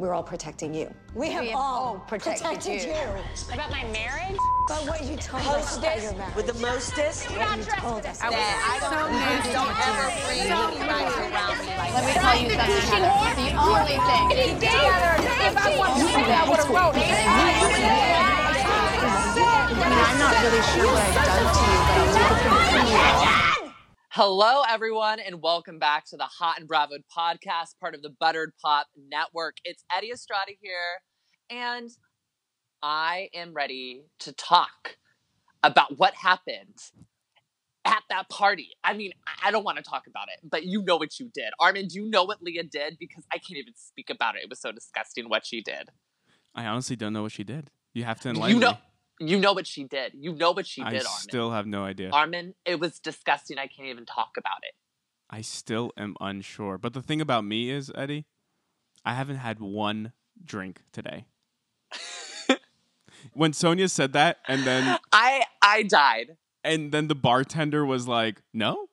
we're all protecting you. We have, have all all protected protected, you. you. About my marriage? But what you told us about your marriage. with the mostest. what you told us. I I don't, nasty. don't ever bring anybody around me like Let me tell you something, Heather. The only thing. If I wanted to say that, I would have wrote it. I mean, I'm not really sure what I've done to you, but I'll take it from you. Hello, everyone, and welcome back to the Hot and Bravo podcast, part of the Buttered Pop Network. It's Eddie Estrada here, and I am ready to talk about what happened at that party. I mean, I- don't want to talk about it, but you know what you did. Armin, do you know what Leah did? Because I can't even speak about it. It was so disgusting what she did. I honestly don't know what she did. You have to enlighten You know, me. You know what she did. You know what she I did, Armin. I still have no idea. Armin, it was disgusting. I can't even talk about it. I still am unsure. But the thing about me is, Eddie, I haven't had one drink today. when Sonja said that, and then I I died. and then the bartender was like, "No."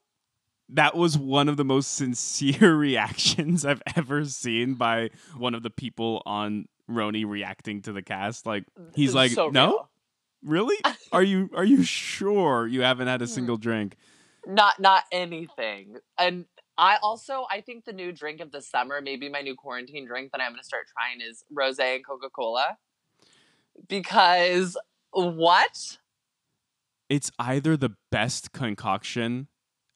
That was one of the most sincere reactions I've ever seen by one of the people on RHONY reacting to the cast. Like he's like, so "No, real. Really? Are you are you sure you haven't Hmm. had a single drink?" not not anything and i also i think the new drink of the summer maybe my new quarantine drink that i'm going to start trying is rose and coca-cola because what it's either the best concoction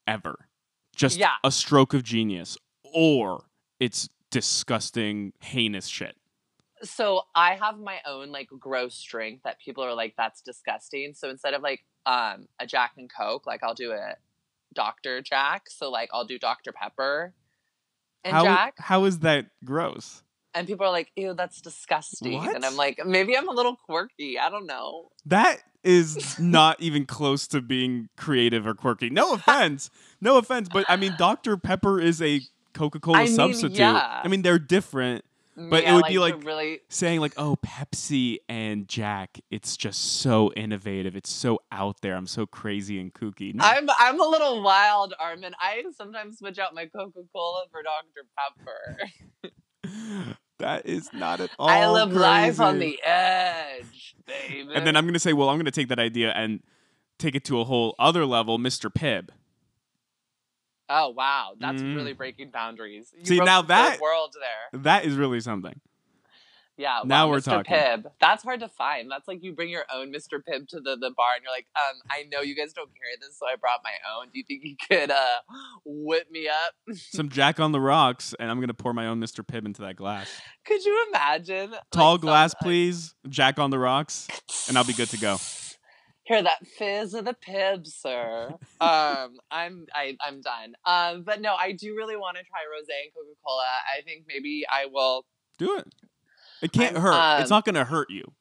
ever, just Yeah. a stroke of genius, or it's disgusting, heinous shit. So i have my own like gross drink that people are like that's disgusting so instead of like um a jack and coke like i'll do a dr jack so like i'll do dr pepper and how, jack how is that gross? and people are like ew that's disgusting What? and i'm like maybe i'm a little quirky i don't know That is not even close to being creative or quirky. No offense, no offense, but I mean, Dr Pepper is a Coca Cola I mean, substitute. yeah. I mean, they're different. But it Yeah, would be like- really Saying like, "Oh, Pepsi and Jack, it's just so innovative. It's so out there. I'm so crazy and kooky." No. I'm I'm a little wild, Armin. I sometimes switch out my Coca Cola for Dr Pepper. that is not at all. I live life on the edge, baby. And then I'm gonna say, well, I'm gonna take that idea and take it to a whole other level, Mr. Pibb. Oh wow, that's Mm. really breaking boundaries. You See, now that- world there. That is really something. Yeah. now we're Mr. talking. Pibb. That's hard to find. That's like you bring your own Mr. Pibb to the, the bar and you're like, um, I know you guys don't carry this, so I brought my own. Do you think you could uh whip me up? Some Jack on the rocks, and I'm gonna pour my own Mr. Pibb into that glass. Could you imagine? Tall some, glass, like- please. Jack on the rocks, and I'll be good to go. Hear that fizz of the Pibb, sir. um, I'm I, I'm done. Um, but no, I do really want to try rosé and Coca Cola. I think maybe I will. Do it. It can't I'm, hurt. it's um, not gonna hurt you.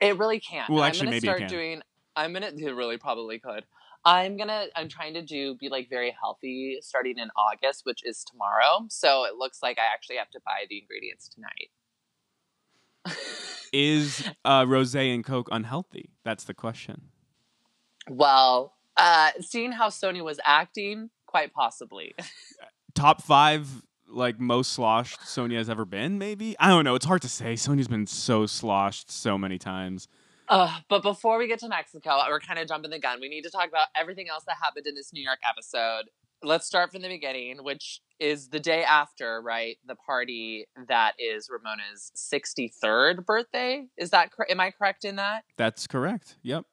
It really can't. Well, actually, I'm gonna maybe it start can. doing. I'm gonna. It really probably could. I'm gonna. I'm trying to do be like very healthy starting in August, which is tomorrow. So it looks like I actually have to buy the ingredients tonight. Is uh, rosé and Coke unhealthy? That's the question. Well, uh, seeing how Sony was acting, quite possibly. Top five, like most sloshed Sonja has ever been. Maybe I don't know. It's hard to say. Sonja's been so sloshed so many times. Uh, but before we get to Mexico, we're kind of jumping the gun. We need to talk about everything else that happened in this New York episode. Let's start from the beginning, which is the day after, right? The party that is Ramona's 63rd birthday. Is that cor- am I correct in that? That's correct. Yep.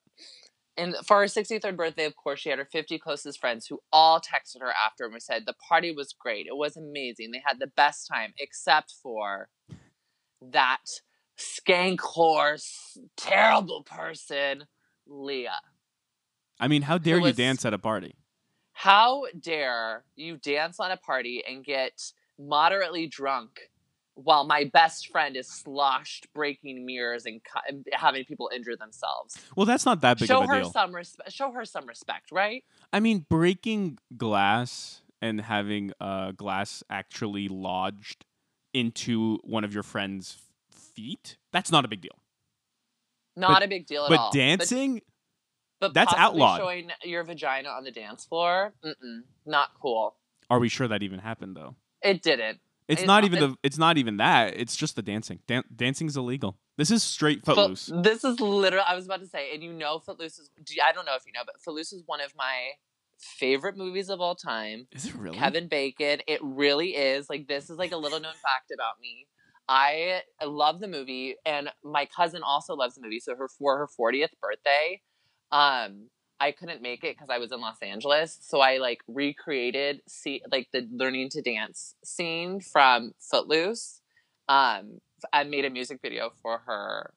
And for her 63rd birthday, of course, she had her 50 closest friends who all texted her after and said the party was great. It was amazing. They had the best time, except for that skank horse, terrible person, Leah. I mean, how dare you dance at a party? How dare you dance on a party and get moderately drunk while my best friend is sloshed, breaking mirrors and, cu- having people injure themselves? Well, that's not that big Show of a her deal. some respect. Show her some respect, right? I mean, breaking glass and having uh, glass actually lodged into one of your friend's feet, that's not a big deal. Not But- a big deal at But all. dancing, but that's outlawed. Showing your vagina on the dance floor, Mm-mm, not cool. are we sure that even happened though? It didn't. It's not even the. It's not even that. It's just the dancing. Dan- dancing's illegal. This is straight Foot- footloose. this is literally I was about to say, and you know, Footloose is. I don't know if you know, but Footloose is one of my favorite movies of all time. Is it really? Kevin Bacon. It really is. Like this is like a little known fact about me. I love the movie, and my cousin also loves the movie. So her for her fortieth birthday, um, I couldn't make it because I was in Los Angeles. So I like recreated see like the learning to dance scene from Footloose. Um, I made a music video for her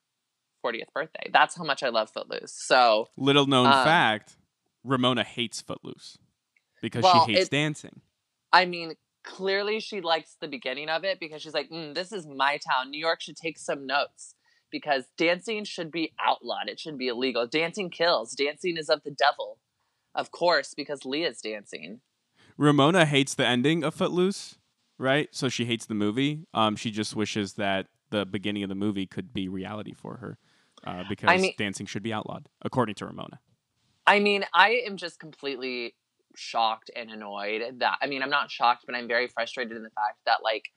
40th birthday. That's how much I love Footloose. So Little known Um, fact: Ramona hates footloose because Well, she hates it- dancing. I mean, clearly she likes the beginning of it because she's like, mm, this is my town. New York should take some notes because dancing should be outlawed. It should be illegal. Dancing kills. Dancing is of the devil. Of course, because Leah's dancing. Ramona hates the ending of Footloose, right? So she hates the movie. Um, she just wishes that the beginning of the movie could be reality for her, uh, because mean- dancing should be outlawed, according to Ramona. I mean, I am just completely shocked and annoyed that I mean, I'm not shocked, but I'm very frustrated in the fact that like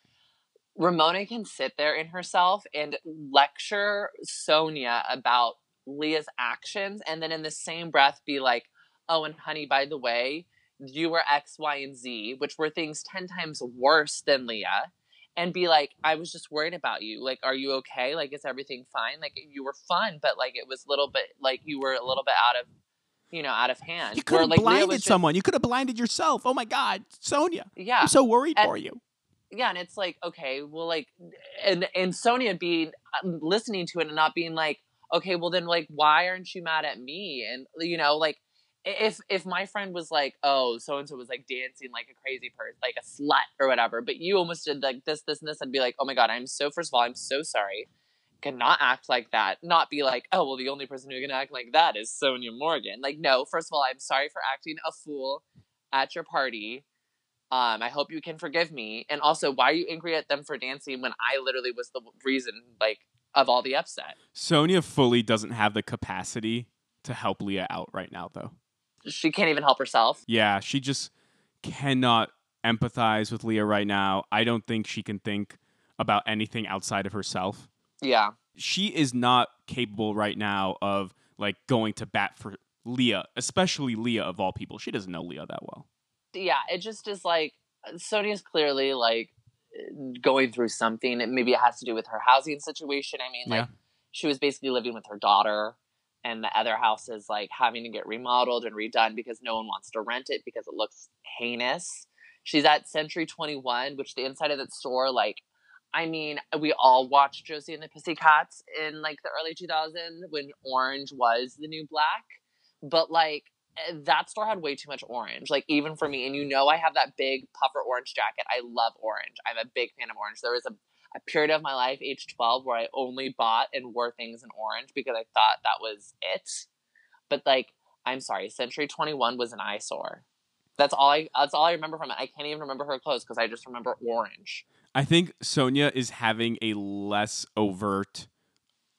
Ramona can sit there in herself and lecture Sonja about Leah's actions and then in the same breath be like, "Oh, and honey, by the way, you were X, Y, and Z, which were things 10 times worse than Leah." And be like, I was just worried about you. Like, are you okay? Like, is everything fine? Like, you were fun, but like, it was a little bit, like, you were a little bit out of you know, out of hand. You could have like, blinded just- someone. You could have blinded yourself. Oh my God, Sonja, Yeah, I'm so worried And- for you. Yeah, and it's like, okay, well, like, and and Sonja being um, listening to it and not being like, okay, well then, like, why aren't you mad at me? And you know, like, if if my friend was like, oh, so and so was like dancing like a crazy person, like a slut or whatever, but you almost did like this, this, and this, I'd be like, oh my god, I'm so first of all, I'm so sorry. Cannot act like that. Not be like, oh well, the only person who can act like that is Sonja Morgan. Like, no. First of all, I'm sorry for acting a fool at your party. Um, I hope you can forgive me. And also, why are you angry at them for dancing when I literally was the reason, like, of all the upset? Sonja fully doesn't have the capacity to help Leah out right now, though. She can't even help herself. Yeah, she just cannot empathize with Leah right now. I don't think she can think about anything outside of herself. Yeah. She is not capable right now of like going to bat for Leah, especially Leah of all people. She doesn't know Leah that well. Yeah. It just is like, uh, Sonja's clearly, like, uh, going through something. And maybe it has to do with her housing situation. I mean, like, she was basically living with her daughter. And the other house is like having to get remodeled and redone because no one wants to rent it because it looks heinous. She's at Century 21, which the inside of that store, like, I mean, we all watched Josie and the Pussycats in like the early 2000s when orange was the new black. But like, that store had way too much orange, like, even for me. And you know, I have that big puffer orange jacket. I love orange. I'm a big fan of orange. There was a a period of my life, age 12, where I only bought and wore things in orange because I thought that was it. But like, I'm sorry, Century 21 was an eyesore. That's all I that's all I remember from it. I can't even remember her clothes because I just remember orange. I think Sonja is having a less overt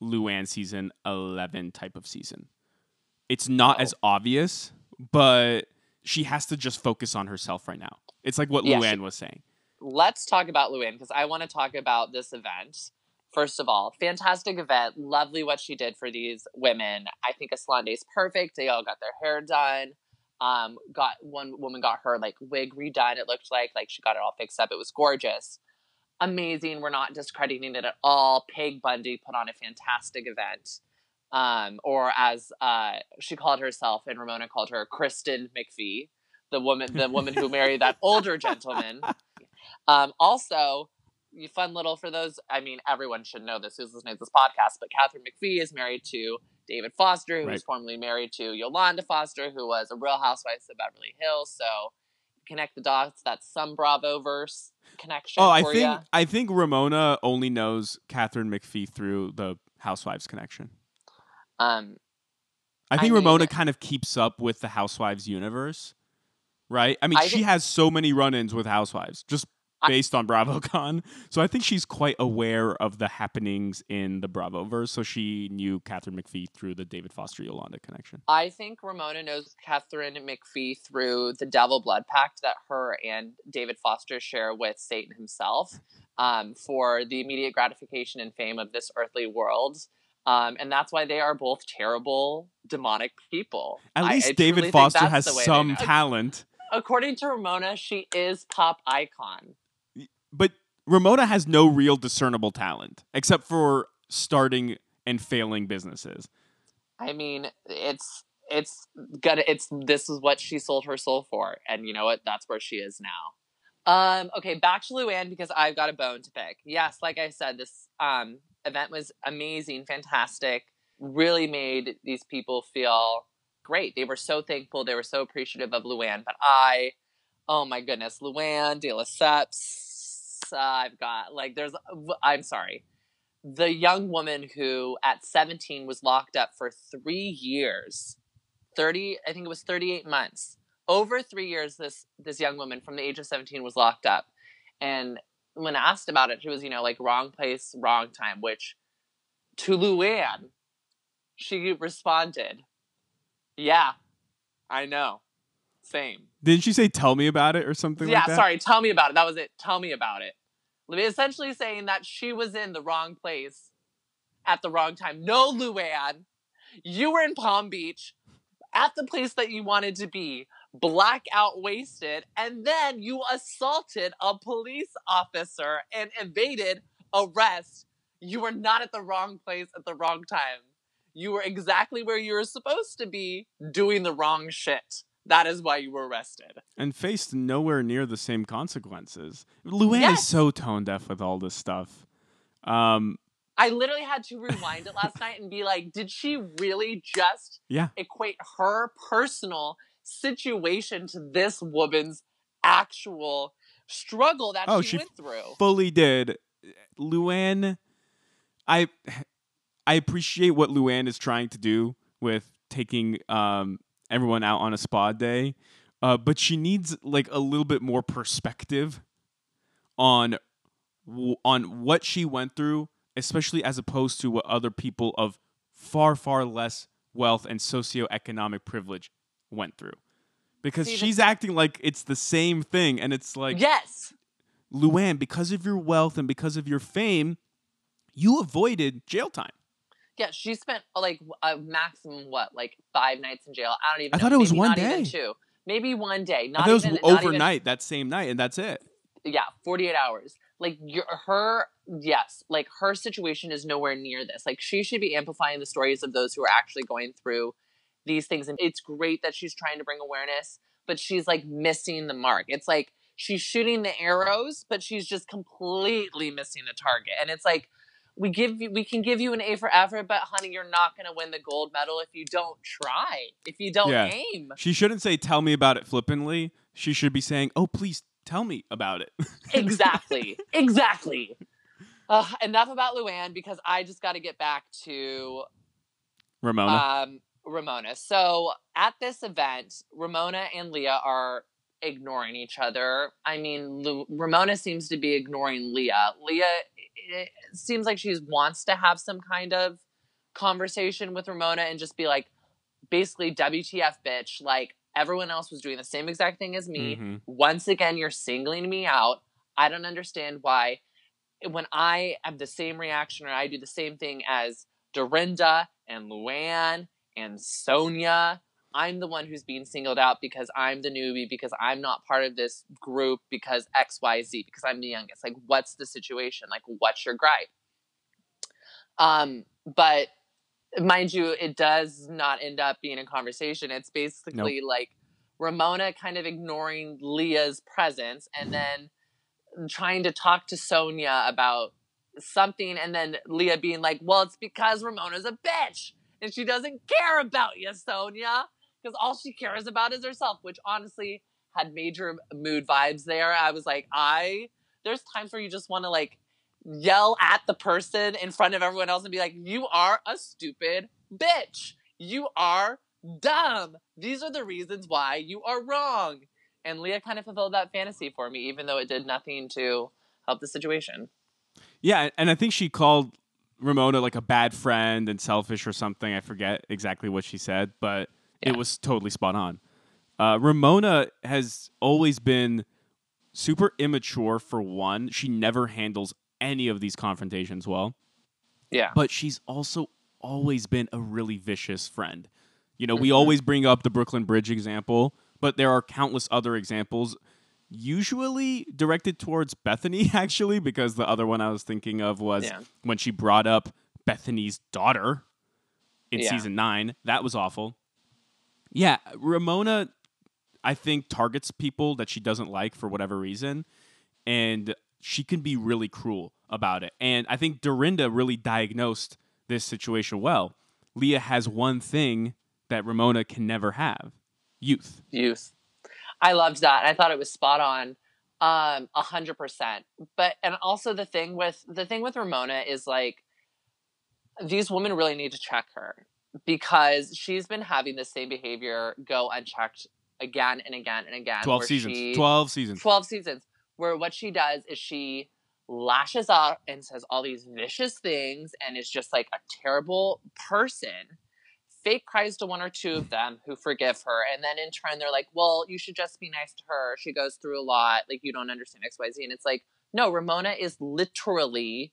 Luann season 11 type of season. It's not Oh. as obvious, but she has to just focus on herself right now. It's like what Yeah, Luann she- was saying. Let's talk about Luann because I want to talk about this event. First of all, fantastic event. Lovely what she did for these women. I think a salon day is perfect. They all got their hair done. Um, got one woman got her like wig redone. It looked like like she got it all fixed up. It was gorgeous, amazing. We're not discrediting it at all. Peg Bundy put on a fantastic event. Um, or as uh, she called herself, and Ramona called her Kristen McPhee, the woman, the woman who married that older gentleman. Um, also, fun little for those. I mean, everyone should know this who's listening to this podcast, but Katharine McPhee is married to David Foster, who was formerly married to Yolanda Foster, who was a Real Housewives of Beverly Hills. So connect the dots. That's some Bravo verse connection Oh, I for think ya. I think Ramona only knows Katharine McPhee through the Housewives connection. Um, I I think mean- Ramona kind of keeps up with the Housewives universe, right? I mean, I she think- has so many run-ins with Housewives. Just based on BravoCon. So I think she's quite aware of the happenings in the Bravoverse. So she knew Katharine McPhee through the David Foster Yolanda connection. I think Ramona knows Katharine McPhee through the Devil Blood Pact that her and David Foster share with Satan himself um, for the immediate gratification and fame of this earthly world. Um, and that's why they are both terrible, demonic people. At least I David Foster has the way they some talent, According to Ramona, she is pop icon. but Ramona has no real discernible talent except for starting and failing businesses. I mean, it's it's gonna it's this is what she sold her soul for, and you know what? That's where she is now. Um, okay, back to Luann because I've got a bone to pick. Yes, like I said, this um event was amazing, fantastic. Really made these people feel great. They were so thankful. They were so appreciative of Luann. But I, oh my goodness, Luann de Lesseps. Uh, I've got like there's. I'm sorry the young woman who at 17 was locked up for three years 30 i think it was 38 months over three years this this young woman from the age of 17 was locked up and when asked about it she was you know like wrong place wrong time which to luann she responded yeah i know same. Didn't she say "Tell me about it" or something yeah like that? sorry tell me about it that was it tell me about it. Essentially saying that she was in the wrong place at the wrong time. No luann you were in palm beach at the place that you wanted to be blackout wasted and then you assaulted a police officer and evaded arrest you were not at the wrong place at the wrong time you were exactly where you were supposed to be doing the wrong shit that is why you were arrested and faced nowhere near the same consequences. Luann Yes. is so tone deaf with all this stuff. Um, I literally had to rewind it last night and be like, did she really just yeah, equate her personal situation to this woman's actual struggle that Oh, she, she went through? fully did. Luann, I I appreciate what Luann is trying to do with taking um, everyone out on a spa day, uh, but she needs like a little bit more perspective on on what she went through, especially as opposed to what other people of far far less wealth and socioeconomic privilege went through. Because she's acting like it's the same thing, and it's like yes. Luann, because of your wealth and because of your fame, you avoided jail time. Yeah, she spent like a maximum what, like five nights in jail. I don't even. I know. thought it was Maybe one even day. two, maybe one day. Not I thought it was even not even- overnight that same night, and that's it. yeah 48 hours like your her yes like her situation is nowhere near this like she should be amplifying the stories of those who are actually going through these things and it's great that she's trying to bring awareness but she's like missing the mark it's like she's shooting the arrows but she's just completely missing the target and it's like we give you we can give you an a for effort but honey you're not going to win the gold medal if you don't try if you don't Yeah. aim She shouldn't say "tell me about it" flippantly. She should be saying, "Oh, please tell me about it." exactly exactly uh, enough about luann because i just got to get back to Ramona. um, ramona. So at this event ramona and leah are ignoring each other. I mean Lu- ramona seems to be ignoring leah. Leah it seems like she wants to have some kind of conversation with ramona and just be like basically wtf bitch like everyone else was doing the same exact thing as me. Mhm. once again you're singling me out. I don't understand why. When i have the same reaction or i do the same thing as dorinda and luann and sonja. I'm the one who's being singled out because i'm the newbie because i'm not part of this group because xyz because i'm the youngest. Like what's the situation? Like what's your gripe? Um but mind you it does not end up being a conversation. It's basically like ramona kind of ignoring leah's presence and then trying to talk to sonja about something and then leah being like well it's because ramona's a bitch and she doesn't care about you sonja because all she cares about is herself which honestly had major mood vibes there i was like i there's times where you just want to like yell at the person in front of everyone else and be like, you are a stupid bitch. You are dumb. These are the reasons why you are wrong. And Leah kind of fulfilled that fantasy for me, even though it did nothing to help the situation. Yeah, and I think she called Ramona like a bad friend and selfish or something. I forget exactly what she said, but Yeah. it was totally spot on. Uh, Ramona has always been super immature for one. She never handles any of these confrontations well, Yeah. but she's also always been a really vicious friend. You know, we Mhm. always bring up the Brooklyn Bridge example, but there are countless other examples, usually directed towards Bethenny, actually, because the other one I was thinking of was Yeah. when she brought up Bethenny's daughter in Yeah. season nine. That was awful. Yeah, Ramona, I think, targets people that she doesn't like for whatever reason, and she can be really cruel about it. And I think Dorinda really diagnosed this situation well. Leah has one thing that Ramona can never have youth. youth. I loved that. and I thought it was spot on. Um, a hundred percent. But and also the thing with the thing with Ramona is like these women really need to check her because she's been having the same behavior go unchecked again and again and again. 12 seasons. she- 12 seasons. 12 seasons where what she does is she lashes out and says all these vicious things and is just like a terrible person fake cries to one or two of them who forgive her and then in turn they're like well you should just be nice to her. She goes through a lot. Like you don't understand xyz and it's like no ramona is literally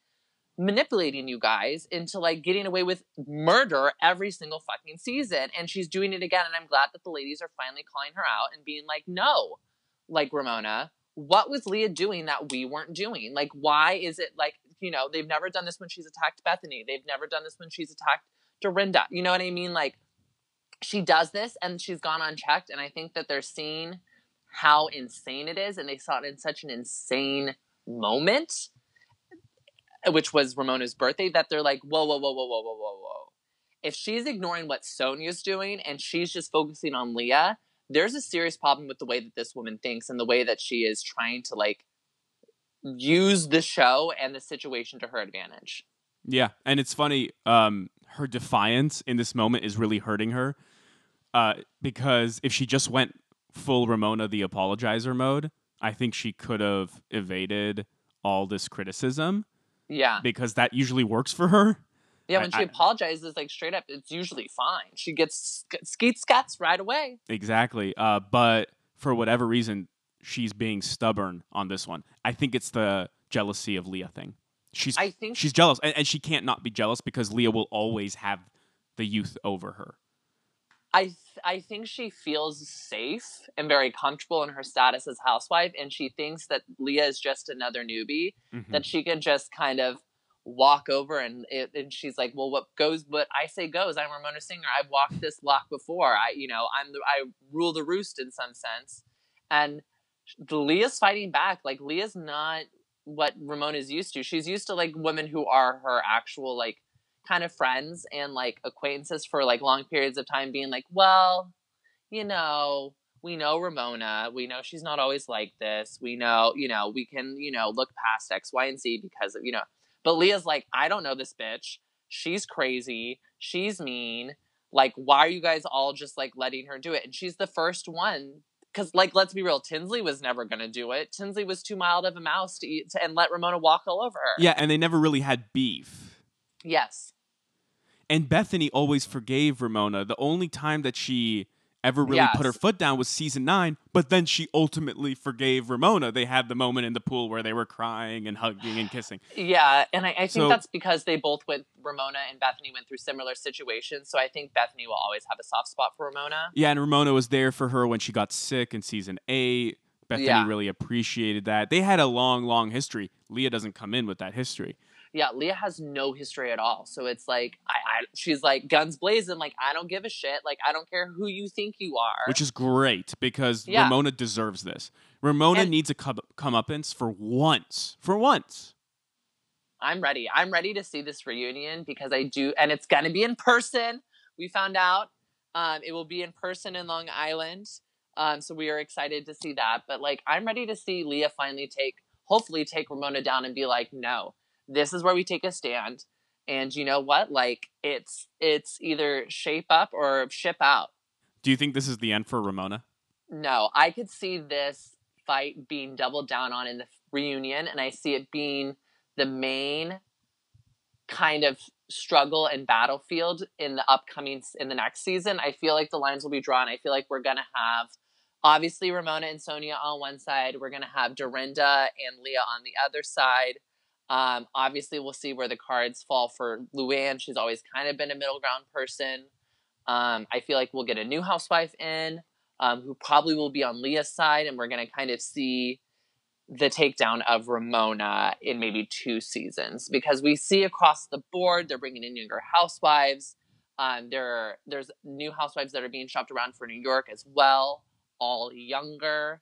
manipulating you guys into like getting away with murder every single fucking season and she's doing it again and i'm glad that the ladies are finally calling her out and being like no like ramona what was leah doing that we weren't doing? Like why is it like you know they've never done this when she's attacked bethenny. They've never done this when she's attacked dorinda you know what i mean like she does this and she's gone unchecked and i think that they're seeing how insane it is and they saw it in such an insane moment which was Ramona's birthday, that they're like, whoa, whoa, whoa, whoa, whoa, whoa, whoa, whoa. If she's ignoring what Sonja's doing and she's just focusing on Leah, there's a serious problem with the way that this woman thinks and the way that she is trying to like use the show and the situation to her advantage. Yeah, and it's funny. Um, her defiance in this moment is really hurting her, uh, because if she just went full Ramona the apologizer mode, I think she could have evaded all this criticism Yeah. because that usually works for her. Yeah, I- when she I- apologizes, like straight up, it's usually fine. She gets sk- skeet scats right away. Exactly. Uh, but for whatever reason, she's being stubborn on this one. I think it's the jealousy of Leah thing. She's I think she's jealous, and, and she can't not be jealous because Leah will always have the youth over her. I th- I think she feels safe and very comfortable in her status as housewife, and she thinks that Leah is just another newbie Mhm. that she can just kind of walk over and it, and she's like, well, what goes, what I say goes. I'm Ramona Singer. I've walked this block before. I you know I'm the I rule the roost in some sense, and Leah's fighting back. Like Leah's not what Ramona's used to. She's used to like women who are her actual like kind of friends and like acquaintances for like long periods of time being like, well, you know, we know Ramona. We know she's not always like this. We know, you know, we can, you know, look past X, Y, and Z because of, you know. But Leah's like, I don't know this bitch. She's crazy. She's mean. Like, why are you guys all just like letting her do it? And she's the first one. Because, like, let's be real, Tinsley was never going to do it. Tinsley was too mild of a mouse to eat to, and let Ramona walk all over her. Yeah, and they never really had beef. Yes. And Bethenny always forgave Ramona. The only time that she ever really put her foot down was season nine, but then she ultimately forgave Ramona. They had the moment in the pool where they were crying and hugging and kissing. Yeah, and I, I think So- that's because they both went. Ramona and Bethenny went through similar situations, so I think Bethenny will always have a soft spot for Ramona. Yeah, and Ramona was there for her when she got sick in season eight. Bethenny Yeah. really appreciated that. They had a long, long history. Leah doesn't come in with that history. Yeah, Leah has no history at all, so it's like I, I she's like guns blazing, like I don't give a shit, like I don't care who you think you are. which is great because Yeah. Ramona deserves this. Ramona And- needs a come comeuppance for once. For once. I'm ready. I'm ready to see this reunion because I do, and it's gonna be in person. We found out um, it will be in person in Long Island, um, so we are excited to see that. But like, I'm ready to see Leah finally take, hopefully, take Ramona down and be like, no, this is where we take a stand. And you know what? Like, it's it's either shape up or ship out. Do you think this is the end for Ramona? no, I could see this fight being doubled down on in the reunion, and I see it being the main kind of struggle and battlefield in the upcoming in the next season. I feel like the lines will be drawn. I feel like we're gonna have obviously Ramona and Sonja on one side. We're gonna have Dorinda and Leah on the other side. Um, obviously, we'll see where the cards fall for Luann. She's always kind of been a middle ground person. Um, I feel like we'll get a new housewife in um, who probably will be on Leah's side, and we're going to kind of see the takedown of Ramona in maybe two seasons because we see across the board they're bringing in younger housewives. Um, there, there's new housewives that are being shopped around for New York as well, all younger.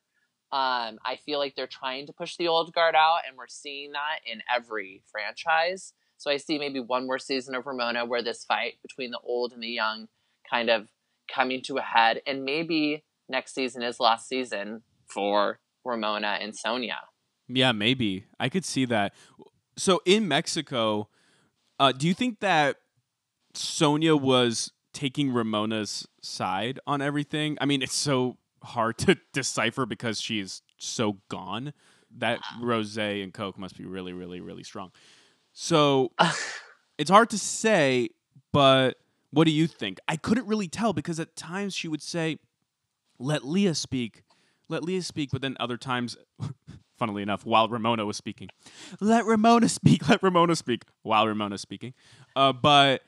Um, I feel like they're trying to push the old guard out, and we're seeing that in every franchise. So I see maybe one more season of Ramona where this fight between the old and the young kind of coming to a head, and maybe next season is last season for Ramona and Sonja. Yeah, maybe I could see that. So in Mexico, uh, do you think that Sonja was taking Ramona's side on everything? I mean, it's so hard to decipher because she's so gone. That rose and Coke must be really, really, really strong. So it's hard to say, but what do you think? I couldn't really tell because at times she would say, let Leah speak. Let Leah speak. But then other times, funnily enough, while Ramona was speaking, let Ramona speak. Let Ramona speak while Ramona's speaking. Uh, but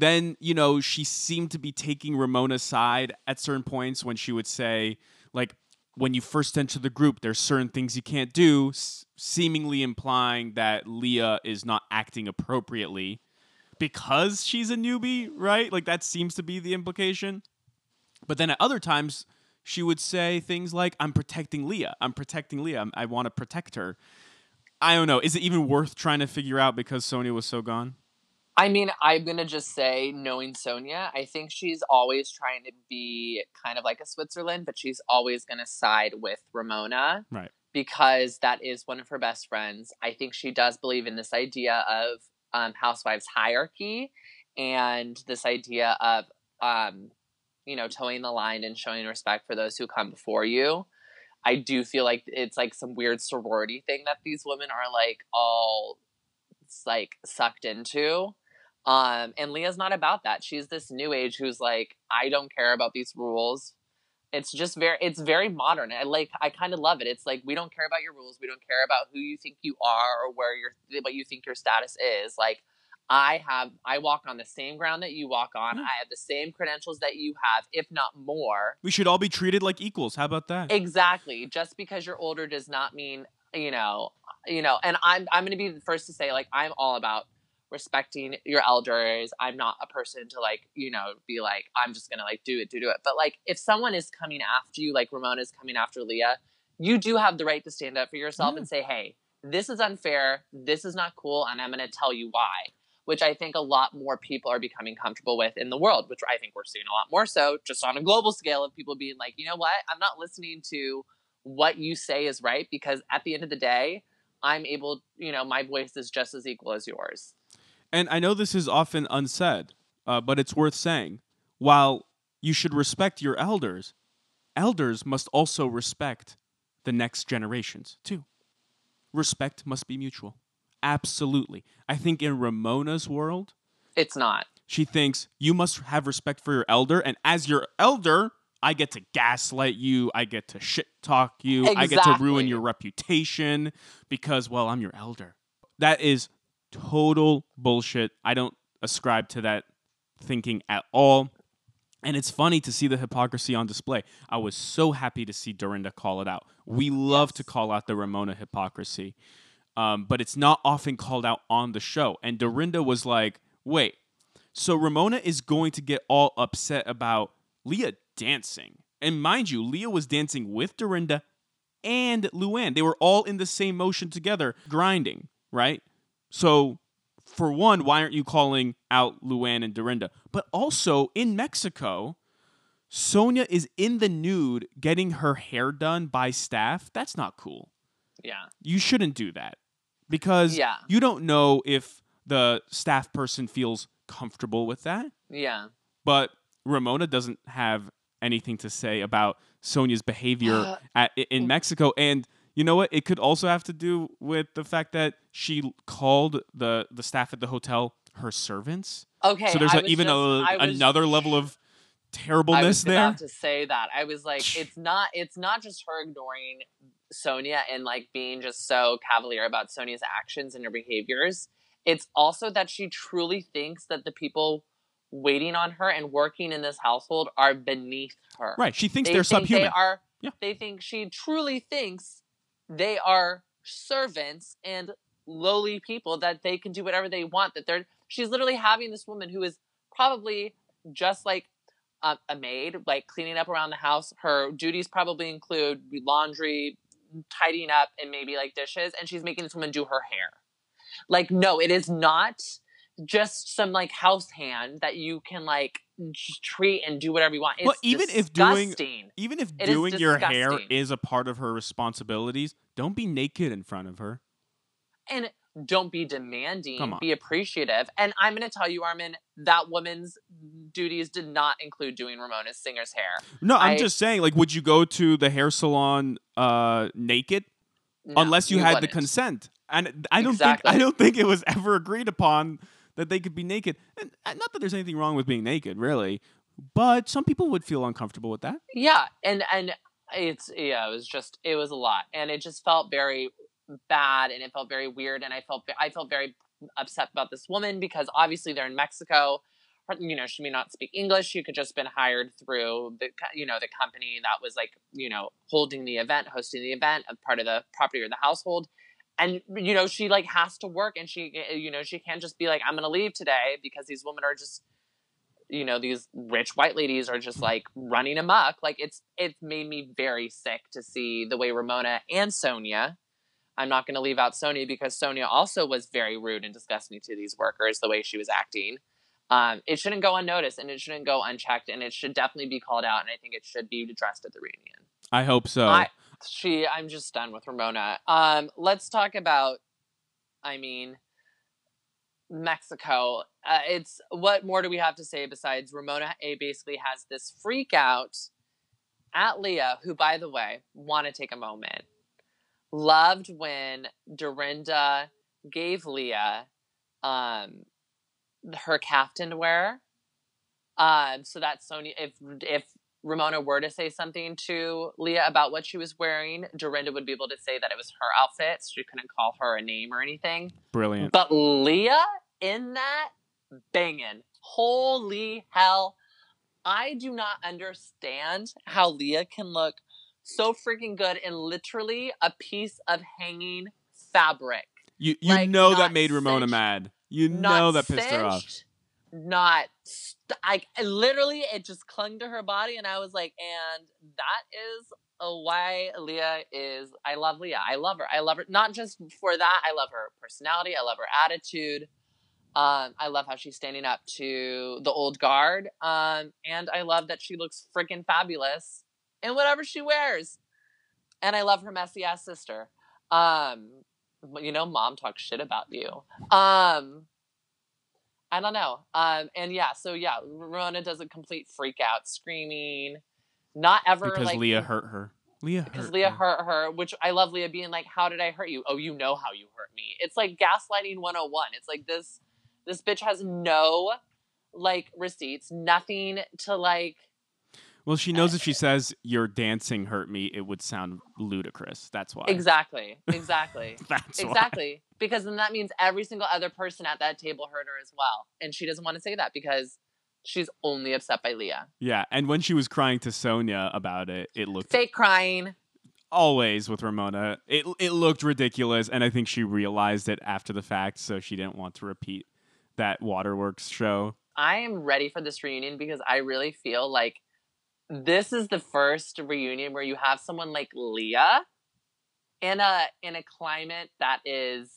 then, you know, she seemed to be taking Ramona's side at certain points when she would say, like, when you first enter the group, there's certain things you can't do, s- seemingly implying that Leah is not acting appropriately because she's a newbie, right? Like, that seems to be the implication. But then at other times, she would say things like, I'm protecting Leah. I'm protecting Leah. I'm- I want to protect her. I don't know. Is it even worth trying to figure out because Sonja was so gone? I mean, I'm gonna just say, knowing Sonja, I think she's always trying to be kind of like a Switzerland, but she's always gonna side with Ramona. Right. Because that is one of her best friends. I think she does believe in this idea of um, housewives hierarchy and this idea of, um, you know, towing the line and showing respect for those who come before you. I do feel like it's like some weird sorority thing that these women are like all like sucked into. Um, and Leah's not about that. She's this new age who's like, I don't care about these rules. It's just very, it's very modern. I like, I kind of love it. It's like we don't care about your rules. We don't care about who you think you are or where your what you think your status is. Like, I have, I walk on the same ground that you walk on. Yeah. I have the same credentials that you have, if not more. We should all be treated like equals. How about that? Exactly. Just because you're older does not mean you know, you know. And I'm I'm going to be the first to say like I'm all about respecting your elders. I'm not a person to like you know be like I'm just to like do it, do do it. But like if someone is coming after you, like Ramona is coming after Leah, you do have the right to stand up for yourself Yeah. and say, hey, this is unfair. This is not cool, and I'm to tell you why. Which I think a lot more people are becoming comfortable with in the world, which I think we're seeing a lot more so just on a global scale of people being like, you know what, I'm not listening to what you say is right because at the end of the day, I'm able, you know, my voice is just as equal as yours. And I know this is often unsaid, uh, but it's worth saying. While you should respect your elders, elders must also respect the next generations too. Respect must be mutual. Absolutely. I think in Ramona's world, It's not. she thinks you must have respect for your elder, and as your elder, I get to gaslight you, I get to shit talk you, I get to ruin your reputation because, well, I'm your elder. That is total bullshit. I don't ascribe to that thinking at all. And it's funny to see the hypocrisy on display. I was so happy to see Dorinda call it out. We love to call out the Ramona hypocrisy, um, but it's not often called out on the show. And Dorinda was like, wait, so Ramona is going to get all upset about Leah dancing. And mind you, Leah was dancing with Dorinda and Luann. They were all in the same motion together, grinding, right? So, for one, why aren't you calling out Luann and Dorinda? But also in Mexico, Sonja is in the nude getting her hair done by staff. That's not cool. Yeah. You shouldn't do that because Yeah. you don't know if the staff person feels comfortable with that. Yeah. But Ramona doesn't have anything to say about Sonja's behavior Uh, at, in Mexico. And you know what? It could also have to do with the fact that she called the the staff at the hotel her servants. Okay. so there's I a, even just- a, I was- another level of I terribleness was there. about to say that. I was like, it's not. It's not just her ignoring Sonja and like being just so cavalier about Sonja's actions and her behaviors. It's also that she truly thinks that the people waiting on her and working in this household are beneath her. Right. She thinks They they're think subhuman. They are. Yeah. They think she truly thinks they are servants and lowly people that they can do whatever they want. That they're. She's literally having this woman who is probably just like a, a maid, like cleaning up around the house. Her duties probably include laundry, tidying up, and maybe like dishes. And she's making this woman do her hair. Like, no, it is not just some like house hand that you can like treat and do whatever you want. It's Well, even if doing- even if It doing your hair is a part of her responsibilities, don't be naked in front of her. and don't be demanding be appreciative and i'm going to tell you armin that woman's duties did not include doing ramona singer's hair No, I'm I- just saying, like, would you go to the hair salon uh, naked No, unless you, had the wouldn't. consent? And I don't Exactly. think I don't think it was ever agreed upon that they could be naked. And uh, not that there's anything wrong with being naked, really, but some people would feel uncomfortable with that. yeah and and it's yeah it was just it was a lot and it just felt very bad and it felt very weird and i felt i felt very upset about this woman because obviously they're in mexico you know she may not speak english she could just been hired through the you know the company that was like you know holding the event hosting the event of part of the property or the household and you know she like has to work and she you know she can't just be like i'm gonna leave today because these women are just you know these rich white ladies are just like running amok like it's it's made me very sick to see the way ramona and sonja i'm not going to leave out sonja because sonja also was very rude and disgusting to these workers the way she was acting. Um, it shouldn't go unnoticed and it shouldn't go unchecked and it should definitely be called out and i think it should be addressed at the reunion. I hope so. I, she i'm just done with ramona. Um, let's talk about i mean mexico. Uh, it's what more do we have to say besides ramona a basically has this freak out at leah who by the way want to take a moment. Loved when dorinda gave leah um her caftan to wear um so that sonja if if Ramona were to say something to Leah about what she was wearing, Dorinda would be able to say that it was her outfit. So she couldn't call her a name or anything. Brilliant. But Leah in that, banging. Holy hell. I do not understand how Leah can look so freaking good in literally a piece of hanging fabric. You you like, know that made Ramona cinched, mad. You know that pissed her off. Not st- I literally it just clung to her body and I was like, and that is why Leah is I love Leah. I love her. I love her not just for that, I love her personality, I love her attitude. Um, I love how she's standing up to the old guard. Um, and I love that she looks freaking fabulous in whatever she wears. And I love her messy ass sister. Um, you know, mom talks shit about you. Um, I don't know. Um, and yeah, so yeah, Rona does a complete freak out, screaming, not ever Because like Leah hurt her. Leah because hurt Leah her. hurt her, which I love Leah being like, "How did I hurt you? Oh, you know how you hurt me." It's like gaslighting 101. It's like this this bitch has no like receipts, nothing to like Well, she knows if she says your dancing hurt me, it would sound ludicrous. That's why. exactly, exactly. That's why. exactly. Because then that means every single other person at that table hurt her as well. And she doesn't want to say that because she's only upset by Leah. Yeah, and when she was crying to Sonja about it, it looked Fake crying. always with Ramona. It it looked ridiculous, and I think she realized it after the fact, so she didn't want to repeat that Waterworks show. I am ready for this reunion because I really feel like this is the first reunion where you have someone like Leah in a in a climate that is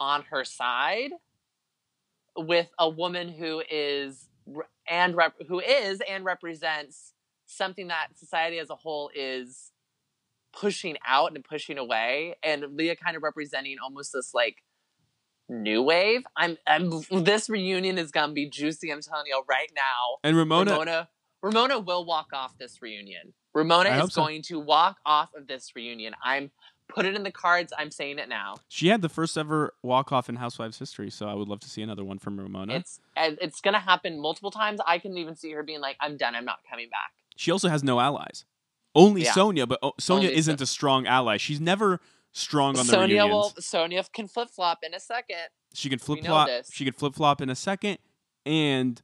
on her side with a woman who is and rep- who is and represents something that society as a whole is pushing out and pushing away and Leah kind of representing almost this like new wave. I'm, I'm this reunion is gonna be juicy. I'm telling you right now. And Ramona, Ramona, Ramona will walk off this reunion. Ramona I is so. going to walk off of this reunion. I'm put it in the cards. I'm saying it now. She had the first ever walk off in Housewives history, so I would love to see another one from Ramona. It's it's gonna happen multiple times. I can even see her being like, "I'm done. I'm not coming back." she also has no allies. Only Yeah. Sonja, but Sonja Only isn't So- a strong ally. She's never strong on the Sonja reunions. will. Sonia can flip flop in a second. She can flip flop. She could flip flop in a second, and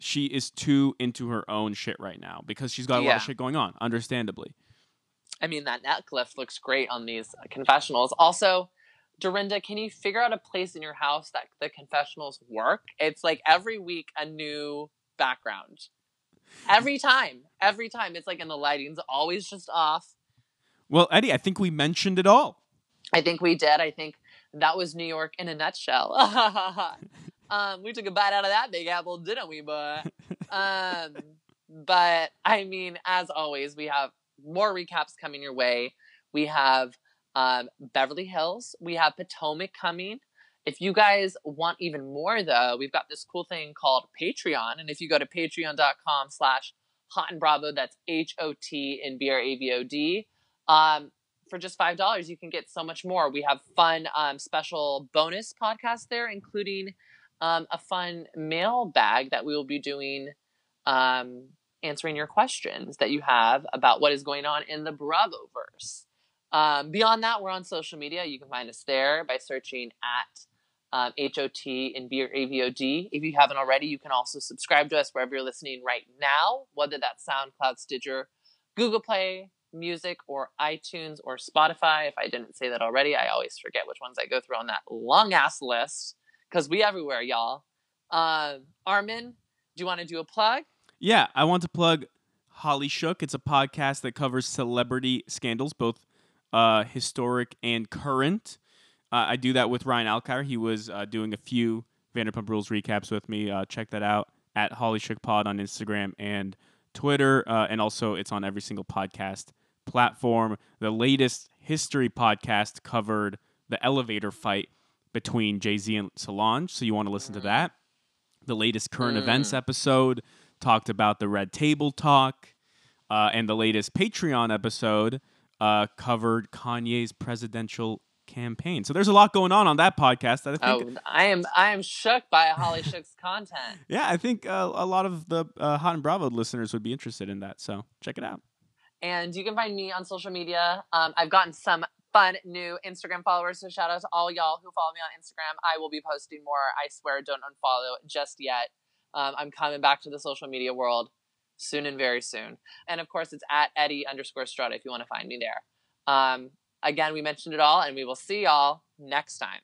she is too into her own shit right now because she's got a lot of shit going on. Understandably, I mean, that necklace looks great on these confessionals. Also, Dorinda, can you figure out a place in your house that the confessionals work? It's like every week a new background. Every time, every time, it's like, and the lighting's always just off. well, Eddie, I think we mentioned it all. I think we did. I think that was New York in a nutshell. um, we took a bite out of that big apple, didn't we, boy? um, but I mean, as always, we have more recaps coming your way. We have um, Beverly Hills. We have Potomac coming. If you guys want even more, though, we've got this cool thing called Patreon. And if you go to patreon.com slash hot and bravo, that's H O T and B R A V O D. Um, for just five dollars, you can get so much more. We have fun, um, special bonus podcasts there, including um, a fun mail bag that we will be doing, um, answering your questions that you have about what is going on in the Bravoverse. Um, beyond that, we're on social media. You can find us there by searching at um, HOT and B or AVOD. If you haven't already, you can also subscribe to us wherever you're listening right now, whether that's SoundCloud, Stitcher, Google Play, Music, or iTunes or Spotify. If I didn't say that already, I always forget which ones I go through on that long ass list because we everywhere, y'all. Um, Armin, do you want to do a plug? Yeah, I want to plug Holly Shook. It's a podcast that covers celebrity scandals, both uh, historic and current. Uh, I do that with Ryan Alcar. He was uh, doing a few Vanderpump Rules recaps with me. Uh, check that out at Holly Shook Pod on Instagram and Twitter, uh, and also it's on every single podcast platform. The latest history podcast covered the elevator fight between Jay Z and Solange, so you want to listen to that. The latest current Mm. events episode talked about the Red Table Talk, uh, and the latest Patreon episode uh, covered Kanye's presidential campaign. So there's a lot going on on that podcast that I think. Oh, I am I am shook by Holly Shook's content. Yeah, I think uh, a lot of the uh, Hot and Bravo listeners would be interested in that. So check it out. And you can find me on social media. Um, I've gotten some fun new Instagram followers, so shout out to all y'all who follow me on Instagram. I will be posting more. I swear, don't unfollow just yet. Um, I'm coming back to the social media world soon and very soon. And of course, it's at Eddie underscore Strada if you want to find me there. Um, again, we mentioned it all, and we will see y'all next time.